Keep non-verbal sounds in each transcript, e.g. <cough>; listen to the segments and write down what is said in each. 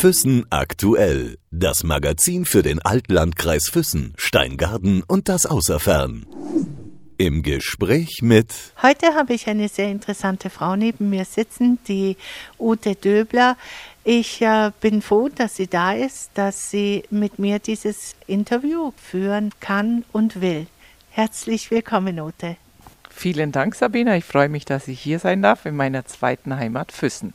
Füssen aktuell. Das Magazin für den Altlandkreis Füssen, Steingarten und das Außerfern. Im Gespräch mit. Heute habe ich eine sehr interessante Frau neben mir sitzen, die Ute Döbler. Ich äh, bin froh, dass sie da ist, dass sie mit mir dieses Interview führen kann und will. Herzlich willkommen, Ute. Vielen Dank, Sabina. Ich freue mich, dass ich hier sein darf in meiner zweiten Heimat Füssen,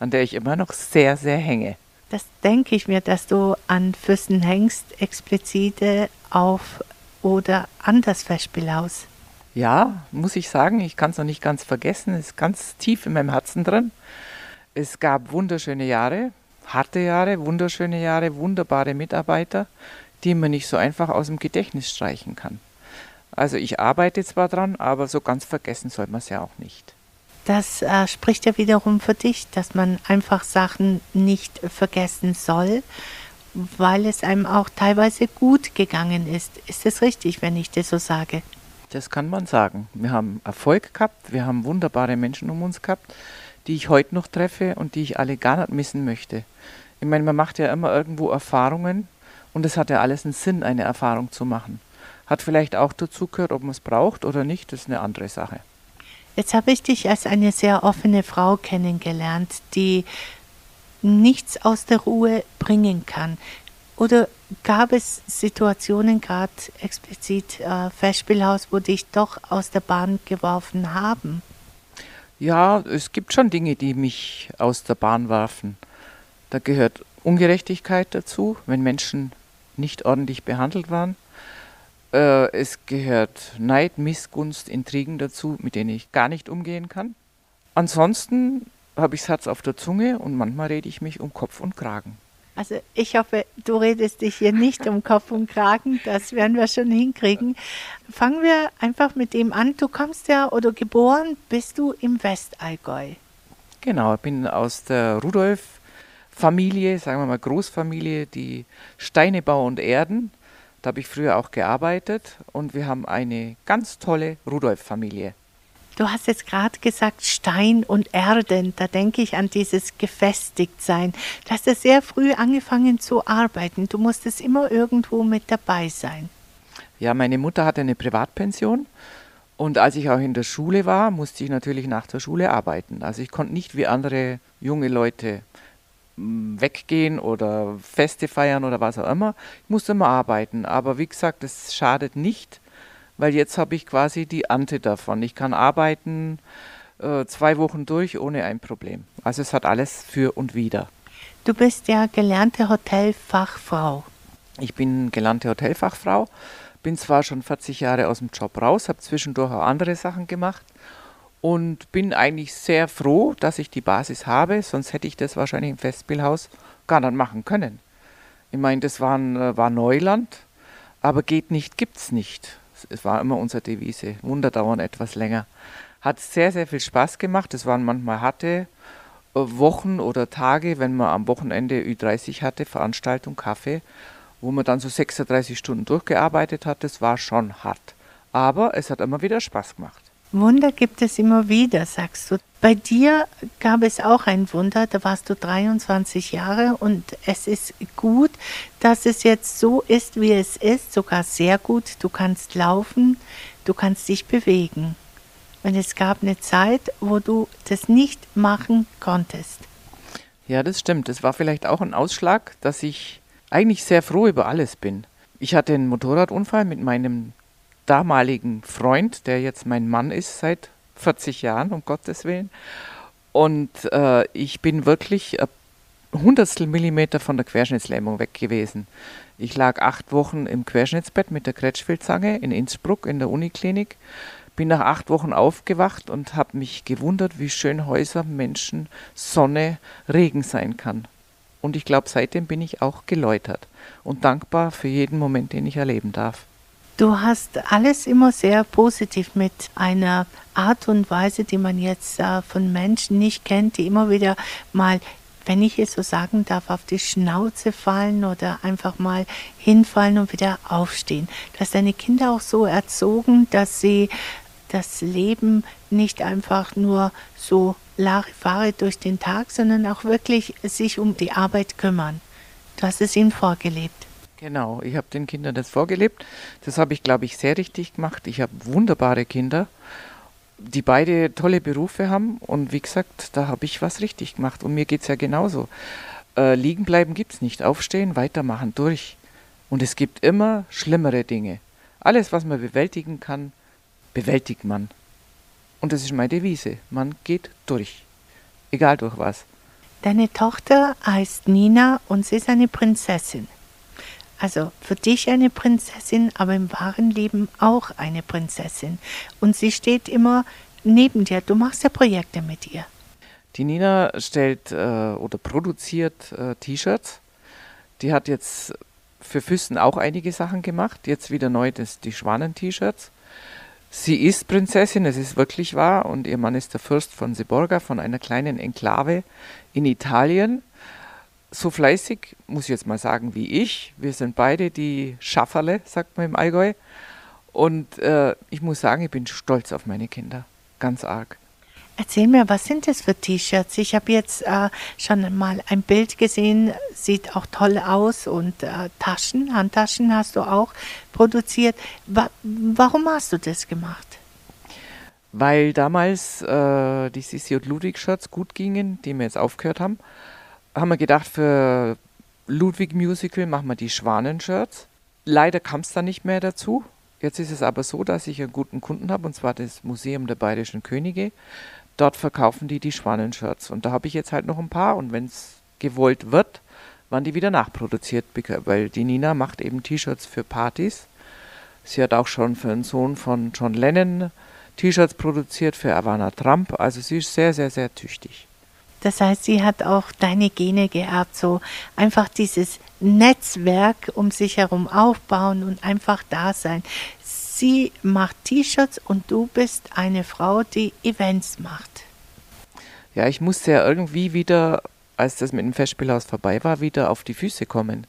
an der ich immer noch sehr, sehr hänge. Das denke ich mir, dass du an Füssen hängst, explizite auf oder an das Festspielhaus. Ja, muss ich sagen, ich kann es noch nicht ganz vergessen, ist ganz tief in meinem Herzen drin. Es gab wunderschöne Jahre, harte Jahre, wunderschöne Jahre, wunderbare Mitarbeiter, die man nicht so einfach aus dem Gedächtnis streichen kann. Also ich arbeite zwar dran, aber so ganz vergessen soll man es ja auch nicht. Das äh, spricht ja wiederum für dich, dass man einfach Sachen nicht vergessen soll, weil es einem auch teilweise gut gegangen ist. Ist es richtig, wenn ich das so sage? Das kann man sagen. Wir haben Erfolg gehabt, wir haben wunderbare Menschen um uns gehabt, die ich heute noch treffe und die ich alle gar nicht missen möchte. Ich meine, man macht ja immer irgendwo Erfahrungen und es hat ja alles einen Sinn, eine Erfahrung zu machen. Hat vielleicht auch dazu gehört, ob man es braucht oder nicht, das ist eine andere Sache. Jetzt habe ich dich als eine sehr offene Frau kennengelernt, die nichts aus der Ruhe bringen kann. Oder gab es Situationen, gerade explizit äh, Festspielhaus, wo dich doch aus der Bahn geworfen haben? Ja, es gibt schon Dinge, die mich aus der Bahn werfen. Da gehört Ungerechtigkeit dazu, wenn Menschen nicht ordentlich behandelt waren. Äh, es gehört Neid, Missgunst, Intrigen dazu, mit denen ich gar nicht umgehen kann. Ansonsten habe ich Herz auf der Zunge und manchmal rede ich mich um Kopf und Kragen. Also ich hoffe, du redest dich hier nicht um Kopf und Kragen, das werden wir schon hinkriegen. Fangen wir einfach mit dem an. Du kommst ja oder geboren bist du im Westallgäu. Genau, ich bin aus der Rudolf-Familie, sagen wir mal Großfamilie, die Steine, Bau und Erden da habe ich früher auch gearbeitet und wir haben eine ganz tolle Rudolf-Familie. Du hast jetzt gerade gesagt Stein und Erden. Da denke ich an dieses Gefestigtsein. Du hast ja sehr früh angefangen zu arbeiten. Du musstest immer irgendwo mit dabei sein. Ja, meine Mutter hatte eine Privatpension und als ich auch in der Schule war, musste ich natürlich nach der Schule arbeiten. Also ich konnte nicht wie andere junge Leute weggehen oder Feste feiern oder was auch immer. Ich muss immer arbeiten. Aber wie gesagt, das schadet nicht, weil jetzt habe ich quasi die Ante davon. Ich kann arbeiten äh, zwei Wochen durch ohne ein Problem. Also es hat alles für und wieder. Du bist ja gelernte Hotelfachfrau. Ich bin gelernte Hotelfachfrau, bin zwar schon 40 Jahre aus dem Job raus, habe zwischendurch auch andere Sachen gemacht und bin eigentlich sehr froh, dass ich die Basis habe, sonst hätte ich das wahrscheinlich im Festspielhaus gar nicht machen können. Ich meine, das war, äh, war Neuland, aber geht nicht, gibt's nicht. Es war immer unsere Devise. Wunder dauern etwas länger. Hat sehr, sehr viel Spaß gemacht. Es waren manchmal harte äh, Wochen oder Tage, wenn man am Wochenende Ü30 hatte, Veranstaltung, Kaffee, wo man dann so 36 Stunden durchgearbeitet hat. Das war schon hart. Aber es hat immer wieder Spaß gemacht. Wunder gibt es immer wieder, sagst du. Bei dir gab es auch ein Wunder, da warst du 23 Jahre und es ist gut, dass es jetzt so ist, wie es ist, sogar sehr gut. Du kannst laufen, du kannst dich bewegen. Und es gab eine Zeit, wo du das nicht machen konntest. Ja, das stimmt. Es war vielleicht auch ein Ausschlag, dass ich eigentlich sehr froh über alles bin. Ich hatte einen Motorradunfall mit meinem damaligen Freund, der jetzt mein Mann ist seit 40 Jahren, um Gottes Willen. Und äh, ich bin wirklich ein Hundertstel Millimeter von der Querschnittslähmung weg gewesen. Ich lag acht Wochen im Querschnittsbett mit der Kretschfeldzange in Innsbruck in der Uniklinik. Bin nach acht Wochen aufgewacht und habe mich gewundert, wie schön Häuser, Menschen, Sonne, Regen sein kann. Und ich glaube, seitdem bin ich auch geläutert und dankbar für jeden Moment, den ich erleben darf. Du hast alles immer sehr positiv mit einer Art und Weise, die man jetzt äh, von Menschen nicht kennt, die immer wieder mal, wenn ich es so sagen darf, auf die Schnauze fallen oder einfach mal hinfallen und wieder aufstehen. Du hast deine Kinder auch so erzogen, dass sie das Leben nicht einfach nur so Larifare durch den Tag, sondern auch wirklich sich um die Arbeit kümmern. Du hast es ihnen vorgelebt. Genau, ich habe den Kindern das vorgelebt. Das habe ich, glaube ich, sehr richtig gemacht. Ich habe wunderbare Kinder, die beide tolle Berufe haben. Und wie gesagt, da habe ich was richtig gemacht. Und mir geht es ja genauso. Äh, liegen bleiben gibt es nicht. Aufstehen, weitermachen, durch. Und es gibt immer schlimmere Dinge. Alles, was man bewältigen kann, bewältigt man. Und das ist meine Devise. Man geht durch. Egal durch was. Deine Tochter heißt Nina und sie ist eine Prinzessin. Also für dich eine Prinzessin, aber im wahren Leben auch eine Prinzessin. Und sie steht immer neben dir. Du machst ja Projekte mit ihr. Die Nina stellt äh, oder produziert äh, T-Shirts. Die hat jetzt für Füssen auch einige Sachen gemacht. Jetzt wieder neu das, die Schwanen-T-Shirts. Sie ist Prinzessin, es ist wirklich wahr, und ihr Mann ist der Fürst von Seborga, von einer kleinen Enklave in Italien. So fleißig, muss ich jetzt mal sagen, wie ich. Wir sind beide die Schafferle, sagt man im Allgäu. Und äh, ich muss sagen, ich bin stolz auf meine Kinder. Ganz arg. Erzähl mir, was sind das für T-Shirts? Ich habe jetzt äh, schon mal ein Bild gesehen, sieht auch toll aus und äh, Taschen, Handtaschen hast du auch produziert. Wa warum hast du das gemacht? Weil damals äh, die Sissi und Ludwig Shirts gut gingen, die wir jetzt aufgehört haben, haben wir gedacht, für Ludwig Musical machen wir die Schwanen-Shirts. Leider kam es dann nicht mehr dazu. Jetzt ist es aber so, dass ich einen guten Kunden habe, und zwar das Museum der Bayerischen Könige dort verkaufen die die Schwannenshirts. Und da habe ich jetzt halt noch ein paar und wenn es gewollt wird, waren die wieder nachproduziert, weil die Nina macht eben T-Shirts für Partys. Sie hat auch schon für einen Sohn von John Lennon T-Shirts produziert, für Ivana Trump. Also sie ist sehr, sehr, sehr tüchtig. Das heißt, sie hat auch deine Gene geerbt, so einfach dieses Netzwerk um sich herum aufbauen und einfach da sein. Sie macht T-Shirts und du bist eine Frau, die Events macht. Ja, ich musste ja irgendwie wieder, als das mit dem Festspielhaus vorbei war, wieder auf die Füße kommen.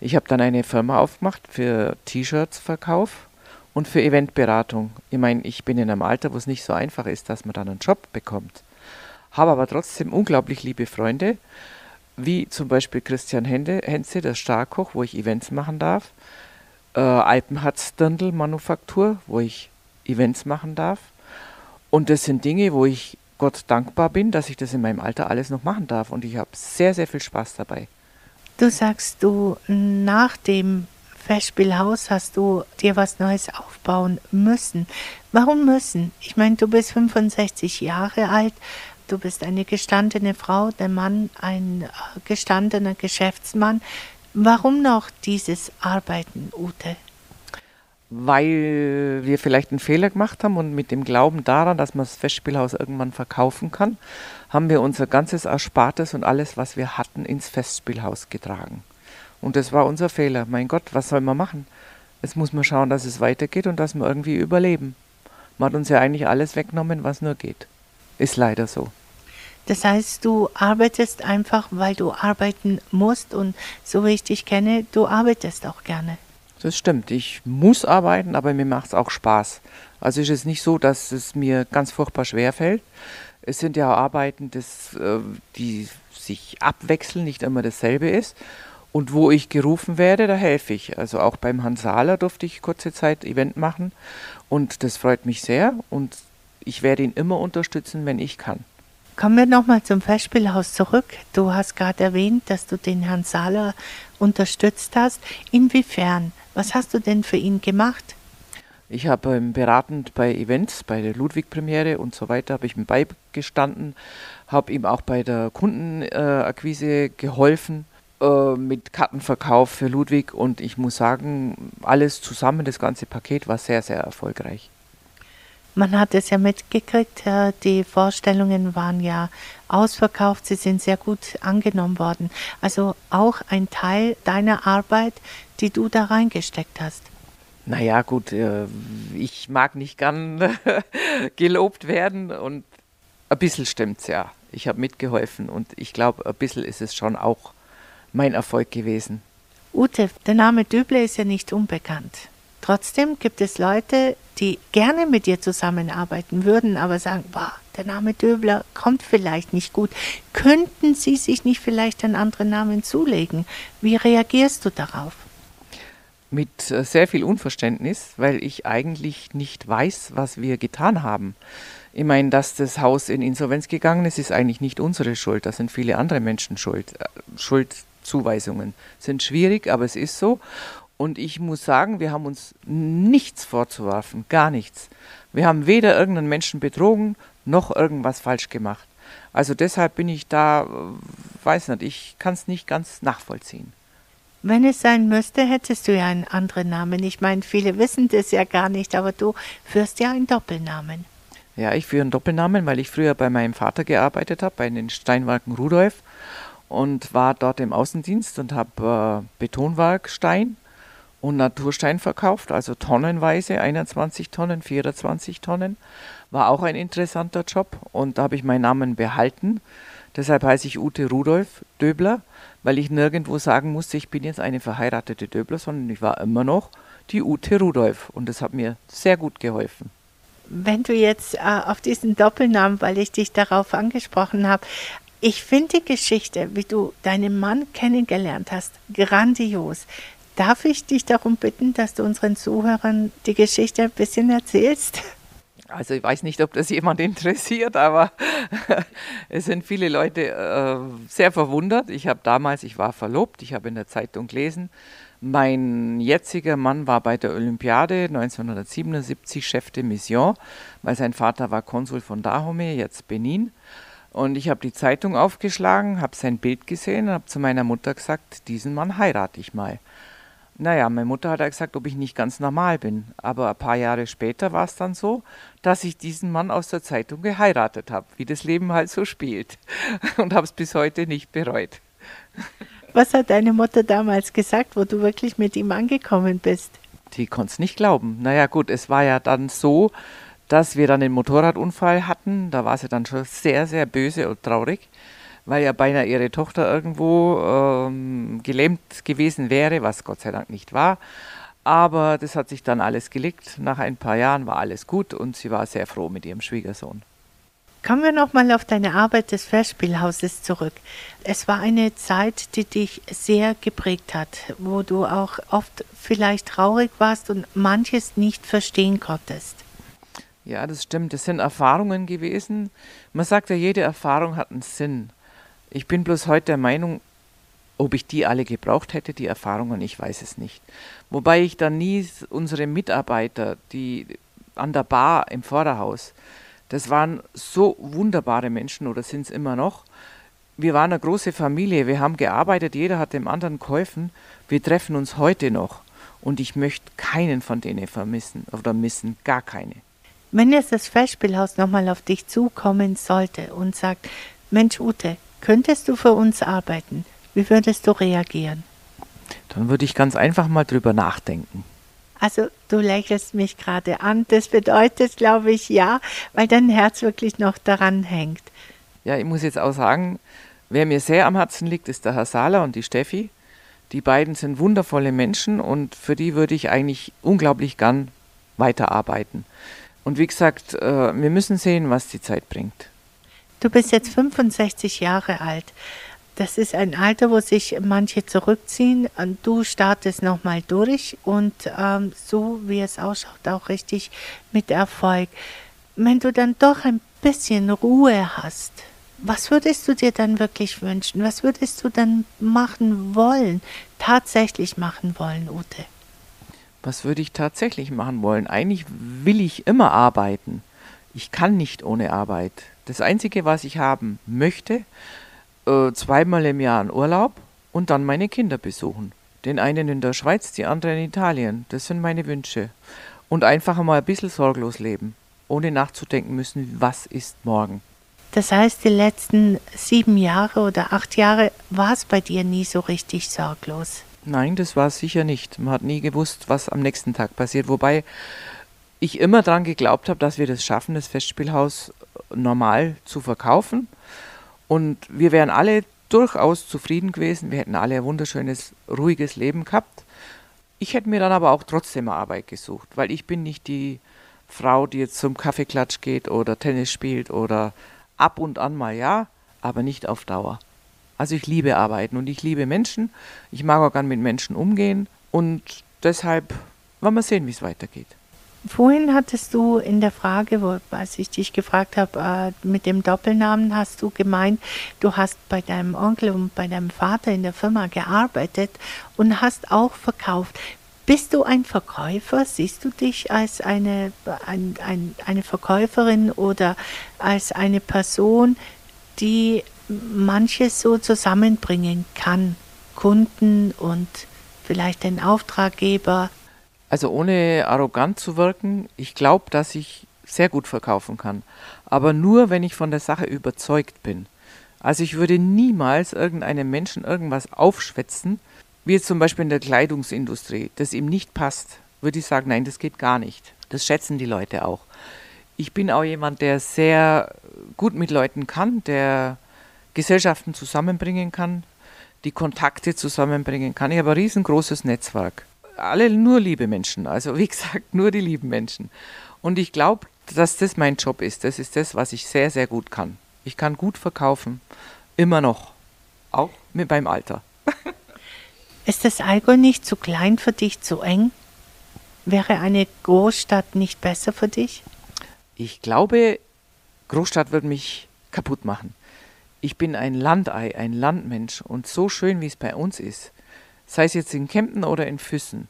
Ich habe dann eine Firma aufgemacht für T-Shirts-Verkauf und für Eventberatung. Ich meine, ich bin in einem Alter, wo es nicht so einfach ist, dass man dann einen Job bekommt. Habe aber trotzdem unglaublich liebe Freunde, wie zum Beispiel Christian Hende, Henze, der Starkoch, wo ich Events machen darf äh, Alpenharz-Dirndl Manufaktur, wo ich Events machen darf. Und das sind Dinge, wo ich Gott dankbar bin, dass ich das in meinem Alter alles noch machen darf. Und ich habe sehr, sehr viel Spaß dabei. Du sagst, du nach dem Festspielhaus hast du dir was Neues aufbauen müssen. Warum müssen? Ich meine, du bist 65 Jahre alt, du bist eine gestandene Frau, der Mann ein äh, gestandener Geschäftsmann. Warum noch dieses Arbeiten, Ute? Weil wir vielleicht einen Fehler gemacht haben und mit dem Glauben daran, dass man das Festspielhaus irgendwann verkaufen kann, haben wir unser ganzes Erspartes und alles, was wir hatten, ins Festspielhaus getragen. Und das war unser Fehler. Mein Gott, was soll man machen? Jetzt muss man schauen, dass es weitergeht und dass wir irgendwie überleben. Man hat uns ja eigentlich alles weggenommen, was nur geht. Ist leider so. Das heißt, du arbeitest einfach, weil du arbeiten musst und so wie ich dich kenne, du arbeitest auch gerne. Das stimmt. Ich muss arbeiten, aber mir macht es auch Spaß. Also ist es nicht so, dass es mir ganz furchtbar schwer fällt. Es sind ja Arbeiten, das, äh, die sich abwechseln, nicht immer dasselbe ist. Und wo ich gerufen werde, da helfe ich. Also auch beim Hansala durfte ich kurze Zeit Event machen. Und das freut mich sehr. Und ich werde ihn immer unterstützen, wenn ich kann. Kommen wir nochmal zum Festspielhaus zurück. Du hast gerade erwähnt, dass du den Herrn Sahler unterstützt hast. Inwiefern? Was hast du denn für ihn gemacht? Ich habe ähm, beratend bei Events, bei der Ludwig-Premiere und so weiter, habe ich ihm beigestanden, habe ihm auch bei der Kundenakquise äh, geholfen äh, mit Kartenverkauf für Ludwig und ich muss sagen, alles zusammen, das ganze Paket war sehr, sehr erfolgreich. Man hat es ja mitgekriegt, die Vorstellungen waren ja ausverkauft, sie sind sehr gut angenommen worden. Also auch ein Teil deiner Arbeit, die du da reingesteckt hast. Naja, gut, äh, ich mag nicht gern <laughs> gelobt werden und ein bisschen stimmt's ja. Ich habe mitgeholfen und ich glaube, ein bisschen ist es schon auch mein Erfolg gewesen. Ute, der Name Düble ist ja nicht unbekannt. Trotzdem gibt es Leute, die gerne mit dir zusammenarbeiten würden, aber sagen, boah, der Name Döbler kommt vielleicht nicht gut. Könnten Sie sich nicht vielleicht einen anderen Namen zulegen? Wie reagierst du darauf? Mit äh, sehr viel Unverständnis, weil ich eigentlich nicht weiß, was wir getan haben. Ich meine, dass das Haus in Insolvenz gegangen ist, ist eigentlich nicht unsere Schuld. Da sind viele andere Menschen schuld. Äh, Schuldzuweisungen sind schwierig, aber es ist so. Und ich muss sagen, wir haben uns nichts vorzuwerfen, gar nichts. Wir haben weder irgendeinen Menschen betrogen, noch irgendwas falsch gemacht. Also deshalb bin ich da, äh, weiß nicht, ich kann es nicht ganz nachvollziehen. Wenn es sein müsste, hättest du ja einen anderen Namen. Ich meine, viele wissen das ja gar nicht, aber du führst ja einen Doppelnamen. Ja, ich führe einen Doppelnamen, weil ich früher bei meinem Vater gearbeitet habe, bei den Steinwerken Rudolf und war dort im Außendienst und habe äh, Betonwerkstein und Naturstein verkauft, also tonnenweise, 21 Tonnen, 24 Tonnen. War auch ein interessanter Job und da habe ich meinen Namen behalten. Deshalb heiße ich Ute Rudolf Döbler, weil ich nirgendwo sagen musste, ich bin jetzt eine verheiratete Döbler, sondern ich war immer noch die Ute Rudolf und das hat mir sehr gut geholfen. Wenn du jetzt äh, auf diesen Doppelnamen, weil ich dich darauf angesprochen habe, ich finde die Geschichte, wie du deinen Mann kennengelernt hast, grandios. Darf ich dich darum bitten, dass du unseren Zuhörern die Geschichte ein bisschen erzählst? Also ich weiß nicht, ob das jemand interessiert, aber <laughs> es sind viele Leute äh, sehr verwundert. Ich habe damals, ich war verlobt, ich habe in der Zeitung gelesen, mein jetziger Mann war bei der Olympiade 1977 Chef de Mission, weil sein Vater war Konsul von Dahomey, jetzt Benin. Und ich habe die Zeitung aufgeschlagen, habe sein Bild gesehen und habe zu meiner Mutter gesagt, diesen Mann heirate ich mal. Naja, meine Mutter hat gesagt, ob ich nicht ganz normal bin. Aber ein paar Jahre später war es dann so, dass ich diesen Mann aus der Zeitung geheiratet habe, wie das Leben halt so spielt. <laughs> Und habe es bis heute nicht bereut. Was hat deine Mutter damals gesagt, wo du wirklich mit ihm angekommen bist? Die konnte es nicht glauben. Naja gut, es war ja dann so, dass wir dann den Motorradunfall hatten. Da war sie dann schon sehr, sehr böse und traurig weil ja beinahe ihre Tochter irgendwo ähm, gelähmt gewesen wäre, was Gott sei Dank nicht war. Aber das hat sich dann alles gelegt. Nach ein paar Jahren war alles gut und sie war sehr froh mit ihrem Schwiegersohn. Kommen wir nochmal auf deine Arbeit des Festspielhauses zurück. Es war eine Zeit, die dich sehr geprägt hat, wo du auch oft vielleicht traurig warst und manches nicht verstehen konntest. Ja, das stimmt. Das sind Erfahrungen gewesen. Man sagt ja, jede Erfahrung hat einen Sinn. Ich bin bloß heute der Meinung, ob ich die alle gebraucht hätte, die Erfahrungen, ich weiß es nicht. Wobei ich dann nie unsere Mitarbeiter, die an der Bar im Vorderhaus, das waren so wunderbare Menschen oder sind es immer noch. Wir waren eine große Familie, wir haben gearbeitet, jeder hat dem anderen geholfen. Wir treffen uns heute noch und ich möchte keinen von denen vermissen oder missen, gar keine. Wenn jetzt das Festspielhaus nochmal auf dich zukommen sollte und sagt, Mensch Ute, Könntest du für uns arbeiten? Wie würdest du reagieren? Dann würde ich ganz einfach mal drüber nachdenken. Also du lächelst mich gerade an. Das bedeutet, glaube ich, ja, weil dein Herz wirklich noch daran hängt. Ja, ich muss jetzt auch sagen, wer mir sehr am Herzen liegt, ist der Herr Sala und die Steffi. Die beiden sind wundervolle Menschen und für die würde ich eigentlich unglaublich gern weiterarbeiten. Und wie gesagt, äh, wir müssen sehen, was die Zeit bringt. Du bist jetzt 65 Jahre alt. Das ist ein Alter, wo sich manche zurückziehen. Du startest nochmal durch und ähm, so wie es ausschaut, auch richtig mit Erfolg. Wenn du dann doch ein bisschen Ruhe hast, was würdest du dir dann wirklich wünschen? Was würdest du dann machen wollen, tatsächlich machen wollen, Ute? Was würde ich tatsächlich machen wollen? Eigentlich will ich immer arbeiten. Ich kann nicht ohne Arbeit. Das Einzige, was ich haben möchte, äh, zweimal im Jahr einen Urlaub und dann meine Kinder besuchen. Den einen in der Schweiz, die anderen in Italien. Das sind meine Wünsche. Und einfach mal ein bisschen sorglos leben, ohne nachzudenken müssen, was ist morgen. Das heißt, die letzten sieben Jahre oder acht Jahre war es bei dir nie so richtig sorglos. Nein, das war es sicher nicht. Man hat nie gewusst, was am nächsten Tag passiert. Wobei ich immer daran geglaubt habe, dass wir das schaffen, das Festspielhaus normal zu verkaufen. Und wir wären alle durchaus zufrieden gewesen. Wir hätten alle ein wunderschönes, ruhiges Leben gehabt. Ich hätte mir dann aber auch trotzdem Arbeit gesucht, weil ich bin nicht die Frau, die jetzt zum Kaffeeklatsch geht oder Tennis spielt oder ab und an mal ja, aber nicht auf Dauer. Also ich liebe Arbeiten und ich liebe Menschen. Ich mag auch gern mit Menschen umgehen und deshalb wollen wir sehen, wie es weitergeht. Vorhin hattest du in der Frage, wo, als ich dich gefragt habe, äh, mit dem Doppelnamen, hast du gemeint, du hast bei deinem Onkel und bei deinem Vater in der Firma gearbeitet und hast auch verkauft. Bist du ein Verkäufer? Siehst du dich als eine, ein, ein, eine Verkäuferin oder als eine Person, die manches so zusammenbringen kann? Kunden und vielleicht den Auftraggeber? Also ohne arrogant zu wirken, ich glaube, dass ich sehr gut verkaufen kann. Aber nur, wenn ich von der Sache überzeugt bin. Also ich würde niemals irgendeinem Menschen irgendwas aufschwätzen, wie jetzt zum Beispiel in der Kleidungsindustrie, das ihm nicht passt, würde ich sagen, nein, das geht gar nicht. Das schätzen die Leute auch. Ich bin auch jemand, der sehr gut mit Leuten kann, der Gesellschaften zusammenbringen kann, die Kontakte zusammenbringen kann. Ich habe ein riesengroßes Netzwerk alle nur liebe Menschen. Also wie <laughs> gesagt, nur die lieben Menschen. Und ich glaube, dass das mein Job ist. Das ist das, was ich sehr, sehr gut kann. Ich kann gut verkaufen. Immer noch. Auch mit meinem Alter. <laughs> ist das Allgäu nicht zu klein für dich, zu eng? Wäre eine Großstadt nicht besser für dich? Ich glaube, Großstadt würde mich kaputt machen. Ich bin ein Landei, ein Landmensch und so schön, wie es bei uns ist, sei es jetzt in Kempten oder in Füssen,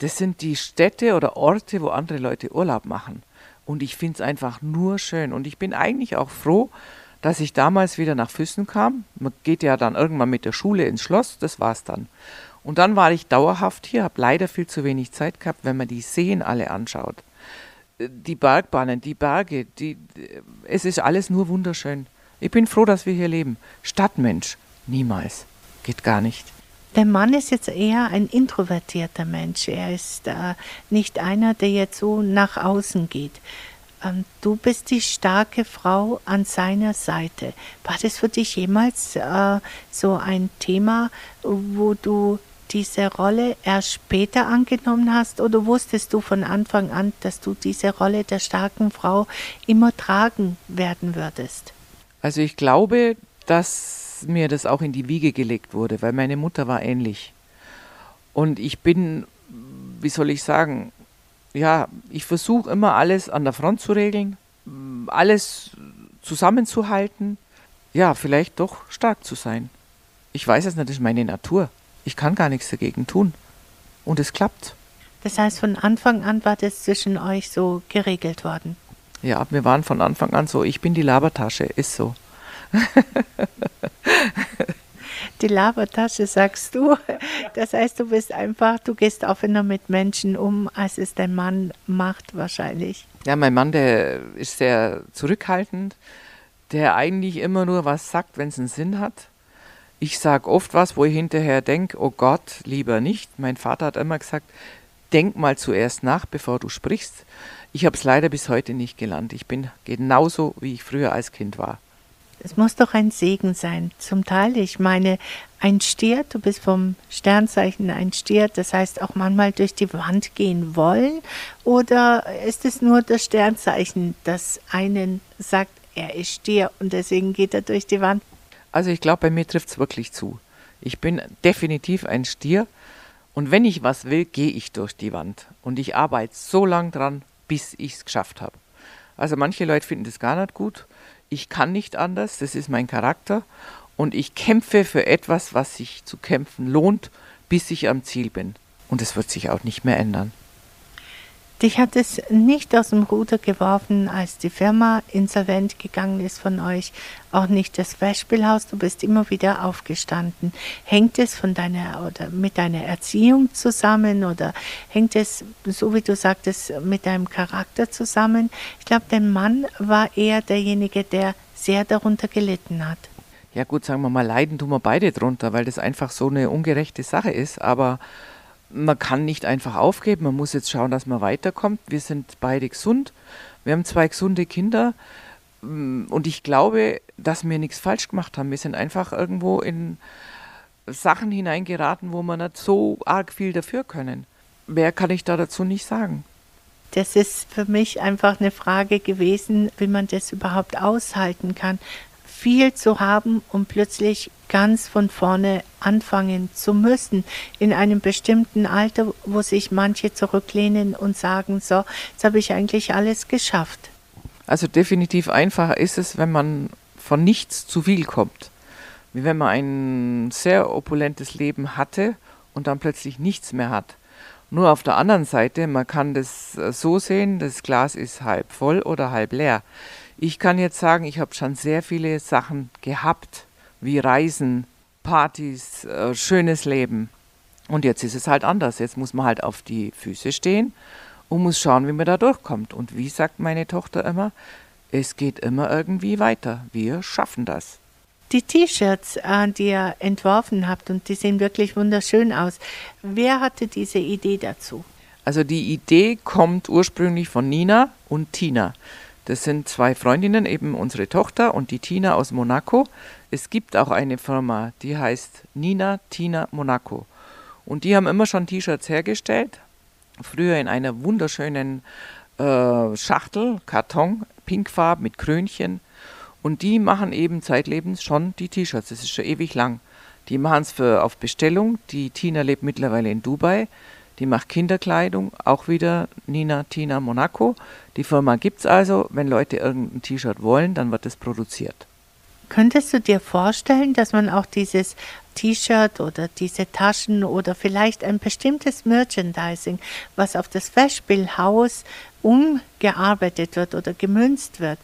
das sind die Städte oder Orte, wo andere Leute Urlaub machen. Und ich finde es einfach nur schön. Und ich bin eigentlich auch froh, dass ich damals wieder nach Füssen kam. Man geht ja dann irgendwann mit der Schule ins Schloss, das war's dann. Und dann war ich dauerhaft hier, habe leider viel zu wenig Zeit gehabt, wenn man die Seen alle anschaut. Die Bergbahnen, die Berge, die, es ist alles nur wunderschön. Ich bin froh, dass wir hier leben. Stadtmensch, niemals. Geht gar nicht. Der Mann ist jetzt eher ein introvertierter Mensch. Er ist äh, nicht einer, der jetzt so nach außen geht. Ähm, du bist die starke Frau an seiner Seite. War das für dich jemals äh, so ein Thema, wo du diese Rolle erst später angenommen hast oder wusstest du von Anfang an, dass du diese Rolle der starken Frau immer tragen werden würdest? Also ich glaube, dass mir das auch in die Wiege gelegt wurde, weil meine Mutter war ähnlich. Und ich bin, wie soll ich sagen, ja, ich versuche immer alles an der Front zu regeln, alles zusammenzuhalten, ja, vielleicht doch stark zu sein. Ich weiß es nicht, das ist meine Natur. Ich kann gar nichts dagegen tun. Und es klappt. Das heißt, von Anfang an war das zwischen euch so geregelt worden? Ja, wir waren von Anfang an so, ich bin die Labertasche, ist so. <laughs> Die Labertasche sagst du. Das heißt, du bist einfach, du gehst offener mit Menschen um, als es dein Mann macht wahrscheinlich. Ja, mein Mann, der ist sehr zurückhaltend, der eigentlich immer nur was sagt, wenn es einen Sinn hat. Ich sage oft was, wo ich hinterher denke, oh Gott, lieber nicht. Mein Vater hat immer gesagt, denk mal zuerst nach, bevor du sprichst. Ich habe es leider bis heute nicht gelernt. Ich bin genauso, wie ich früher als Kind war. Es muss doch ein Segen sein, zum Teil. Ich meine, ein Stier, du bist vom Sternzeichen ein Stier, das heißt auch manchmal durch die Wand gehen wollen? Oder ist es nur das Sternzeichen, das einen sagt, er ist Stier und deswegen geht er durch die Wand? Also ich glaube, bei mir trifft es wirklich zu. Ich bin definitiv ein Stier und wenn ich was will, gehe ich durch die Wand. Und ich arbeite so lange dran, bis ich es geschafft habe. Also manche Leute finden das gar nicht gut ich kann nicht anders, das ist mein Charakter und ich kämpfe für etwas, was sich zu kämpfen lohnt, bis ich am Ziel bin. Und es wird sich auch nicht mehr ändern. Dich hat es nicht aus dem Ruder geworfen, als die Firma insolvent gegangen ist von euch, auch nicht das Festspielhaus, du bist immer wieder aufgestanden. Hängt es von deiner oder mit deiner Erziehung zusammen oder hängt es, so wie du sagtest, mit deinem Charakter zusammen? Ich glaube, dein Mann war eher derjenige, der sehr darunter gelitten hat. Ja gut, sagen wir mal, leiden tun wir beide drunter, weil das einfach so eine ungerechte Sache ist, aber man kann nicht einfach aufgeben, man muss jetzt schauen, dass man weiterkommt. Wir sind beide gesund, wir haben zwei gesunde Kinder mm, und ich glaube, dass wir nichts falsch gemacht haben. Wir sind einfach irgendwo in Sachen hineingeraten, wo wir nicht so arg viel dafür können. Mehr kann ich da dazu nicht sagen. Das ist für mich einfach eine Frage gewesen, wie man das überhaupt aushalten kann, viel zu haben und plötzlich ganz von vorne anfangen zu müssen, in einem bestimmten Alter, wo sich manche zurücklehnen und sagen, so, jetzt habe ich eigentlich alles geschafft. Also definitiv einfacher ist es, wenn man von nichts zu viel kommt. Wie wenn man ein sehr opulentes Leben hatte und dann plötzlich nichts mehr hat. Nur auf der anderen Seite, man kann das äh, so sehen, das Glas ist halb voll oder halb leer. Ich kann jetzt sagen, ich habe schon sehr viele Sachen gehabt, wie Reisen, Partys, äh, schönes Leben. Und jetzt ist es halt anders. Jetzt muss man halt auf die Füße stehen und muss schauen, wie man da durchkommt. Und wie sagt meine Tochter immer, es geht immer irgendwie weiter. Wir schaffen das. Die T-Shirts, äh, die ihr entworfen habt, und die sehen wirklich wunderschön aus. Wer hatte diese Idee dazu? Also die Idee kommt ursprünglich von Nina und Tina. Das sind zwei Freundinnen, eben unsere Tochter und die Tina aus Monaco. Es gibt auch eine Firma, die heißt Nina Tina Monaco. Und die haben immer schon T-Shirts hergestellt. Früher in einer wunderschönen äh, Schachtel, Karton, pinkfarb mit Krönchen. Und die machen eben zeitlebens schon die T-Shirts. Das ist schon ewig lang. Die machen es auf Bestellung. Die Tina lebt mittlerweile in Dubai. Die macht Kinderkleidung, auch wieder Nina Tina Monaco. Die Firma gibt es also. Wenn Leute irgendein T-Shirt wollen, dann wird es produziert. Könntest du dir vorstellen, dass man auch dieses T-Shirt oder diese Taschen oder vielleicht ein bestimmtes Merchandising, was auf das Festspielhaus umgearbeitet wird oder gemünzt wird,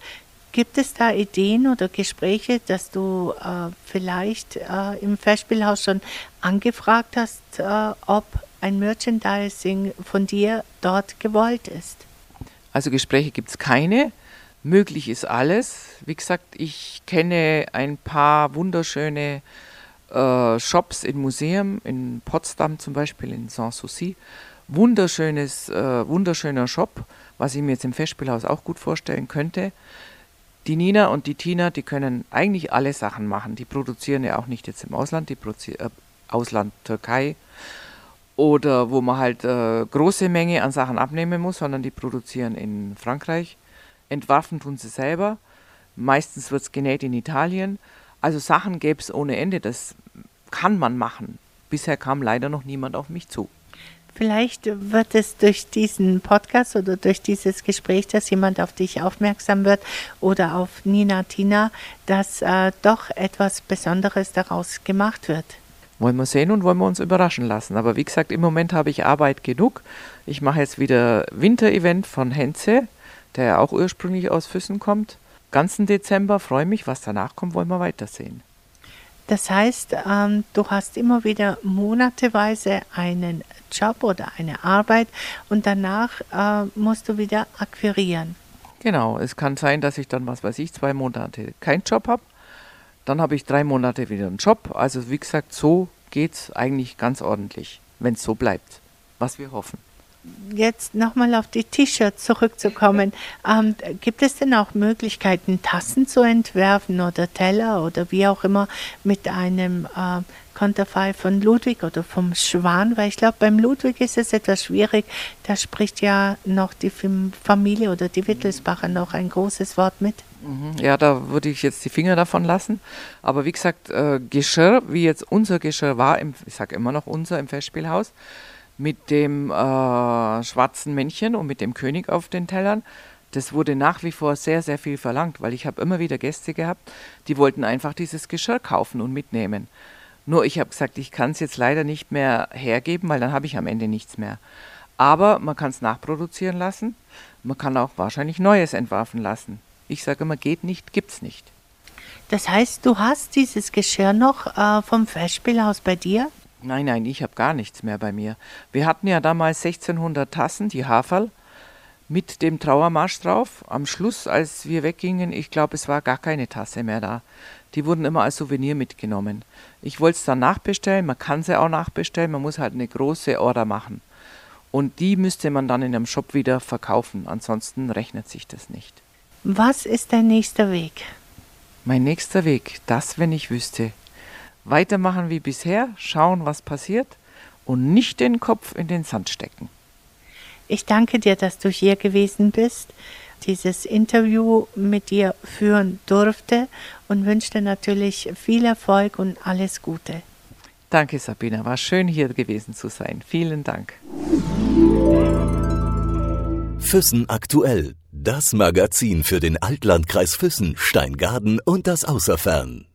Gibt es da Ideen oder Gespräche, dass du äh, vielleicht äh, im Festspielhaus schon angefragt hast, äh, ob ein Merchandising von dir dort gewollt ist? Also Gespräche gibt es keine. Möglich ist alles. Wie gesagt, ich kenne ein paar wunderschöne äh, Shops in Museen, in Potsdam zum Beispiel, in Sanssouci. Wunderschönes, äh, wunderschöner Shop, was ich mir jetzt im Festspielhaus auch gut vorstellen könnte. Die Nina und die Tina, die können eigentlich alle Sachen machen. Die produzieren ja auch nicht jetzt im Ausland, die produzieren äh, Ausland Türkei, oder wo man halt äh, große Menge an Sachen abnehmen muss, sondern die produzieren in Frankreich. Entwerfen tun sie selber. Meistens wird es genäht in Italien. Also Sachen gäbe es ohne Ende, das kann man machen. Bisher kam leider noch niemand auf mich zu. Vielleicht wird es durch diesen Podcast oder durch dieses Gespräch, dass jemand auf dich aufmerksam wird oder auf Nina Tina, dass äh, doch etwas Besonderes daraus gemacht wird. Wollen wir sehen und wollen wir uns überraschen lassen. Aber wie gesagt, im Moment habe ich Arbeit genug. Ich mache jetzt wieder Winterevent von Henze, der ja auch ursprünglich aus Füssen kommt. Ganzen Dezember freue mich, was danach kommt, wollen wir weitersehen. Das heißt, ähm, du hast immer wieder monateweise einen Job oder eine Arbeit und danach äh, musst du wieder akquirieren. Genau, es kann sein, dass ich dann, was weiß ich, zwei Monate keinen Job habe dann habe ich drei Monate wieder einen Job. Also wie gesagt, so geht es eigentlich ganz ordentlich, wenn es so bleibt, was wir hoffen. Jetzt nochmal auf die T-Shirts zurückzukommen. Ähm, gibt es denn auch Möglichkeiten, Tassen zu entwerfen oder Teller oder wie auch immer mit einem äh, Konterfei von Ludwig oder vom Schwan? Weil ich glaube, beim Ludwig ist es etwas schwierig. Da spricht ja noch die Familie oder die Wittelsbacher noch ein großes Wort mit. Mhm. Ja, da würde ich jetzt die Finger davon lassen. Aber wie gesagt, äh, Geschirr, wie jetzt unser Geschirr war, im, ich sage immer noch unser im Festspielhaus, mit dem äh, schwarzen Männchen und mit dem König auf den Tellern, das wurde nach wie vor sehr, sehr viel verlangt, weil ich habe immer wieder Gäste gehabt, die wollten einfach dieses Geschirr kaufen und mitnehmen. Nur ich habe gesagt, ich kann es jetzt leider nicht mehr hergeben, weil dann habe ich am Ende nichts mehr. Aber man kann es nachproduzieren lassen. Man kann auch wahrscheinlich Neues entwerfen lassen. Ich sage immer, geht nicht, gibt's nicht. Das heißt, du hast dieses Geschirr noch äh, vom Festspielhaus bei dir? Nein, nein, ich habe gar nichts mehr bei mir. Wir hatten ja damals 1600 Tassen, die Haferl, mit dem Trauermarsch drauf. Am Schluss, als wir weggingen, ich glaube, es war gar keine Tasse mehr da. Die wurden immer als Souvenir mitgenommen. Ich wollte es dann nachbestellen, man kann sie auch nachbestellen, man muss halt eine große Order machen. Und die müsste man dann in einem Shop wieder verkaufen, ansonsten rechnet sich das nicht. Was ist dein nächster Weg? Mein nächster Weg, das, wenn ich wüsste. Weitermachen wie bisher, schauen, was passiert und nicht den Kopf in den Sand stecken. Ich danke dir, dass du hier gewesen bist, dieses Interview mit dir führen durfte und wünsche dir natürlich viel Erfolg und alles Gute. Danke, Sabina. War schön hier gewesen zu sein. Vielen Dank. Füssen aktuell. Das Magazin für den Altlandkreis Füssen, Steingaden und das Außerfern.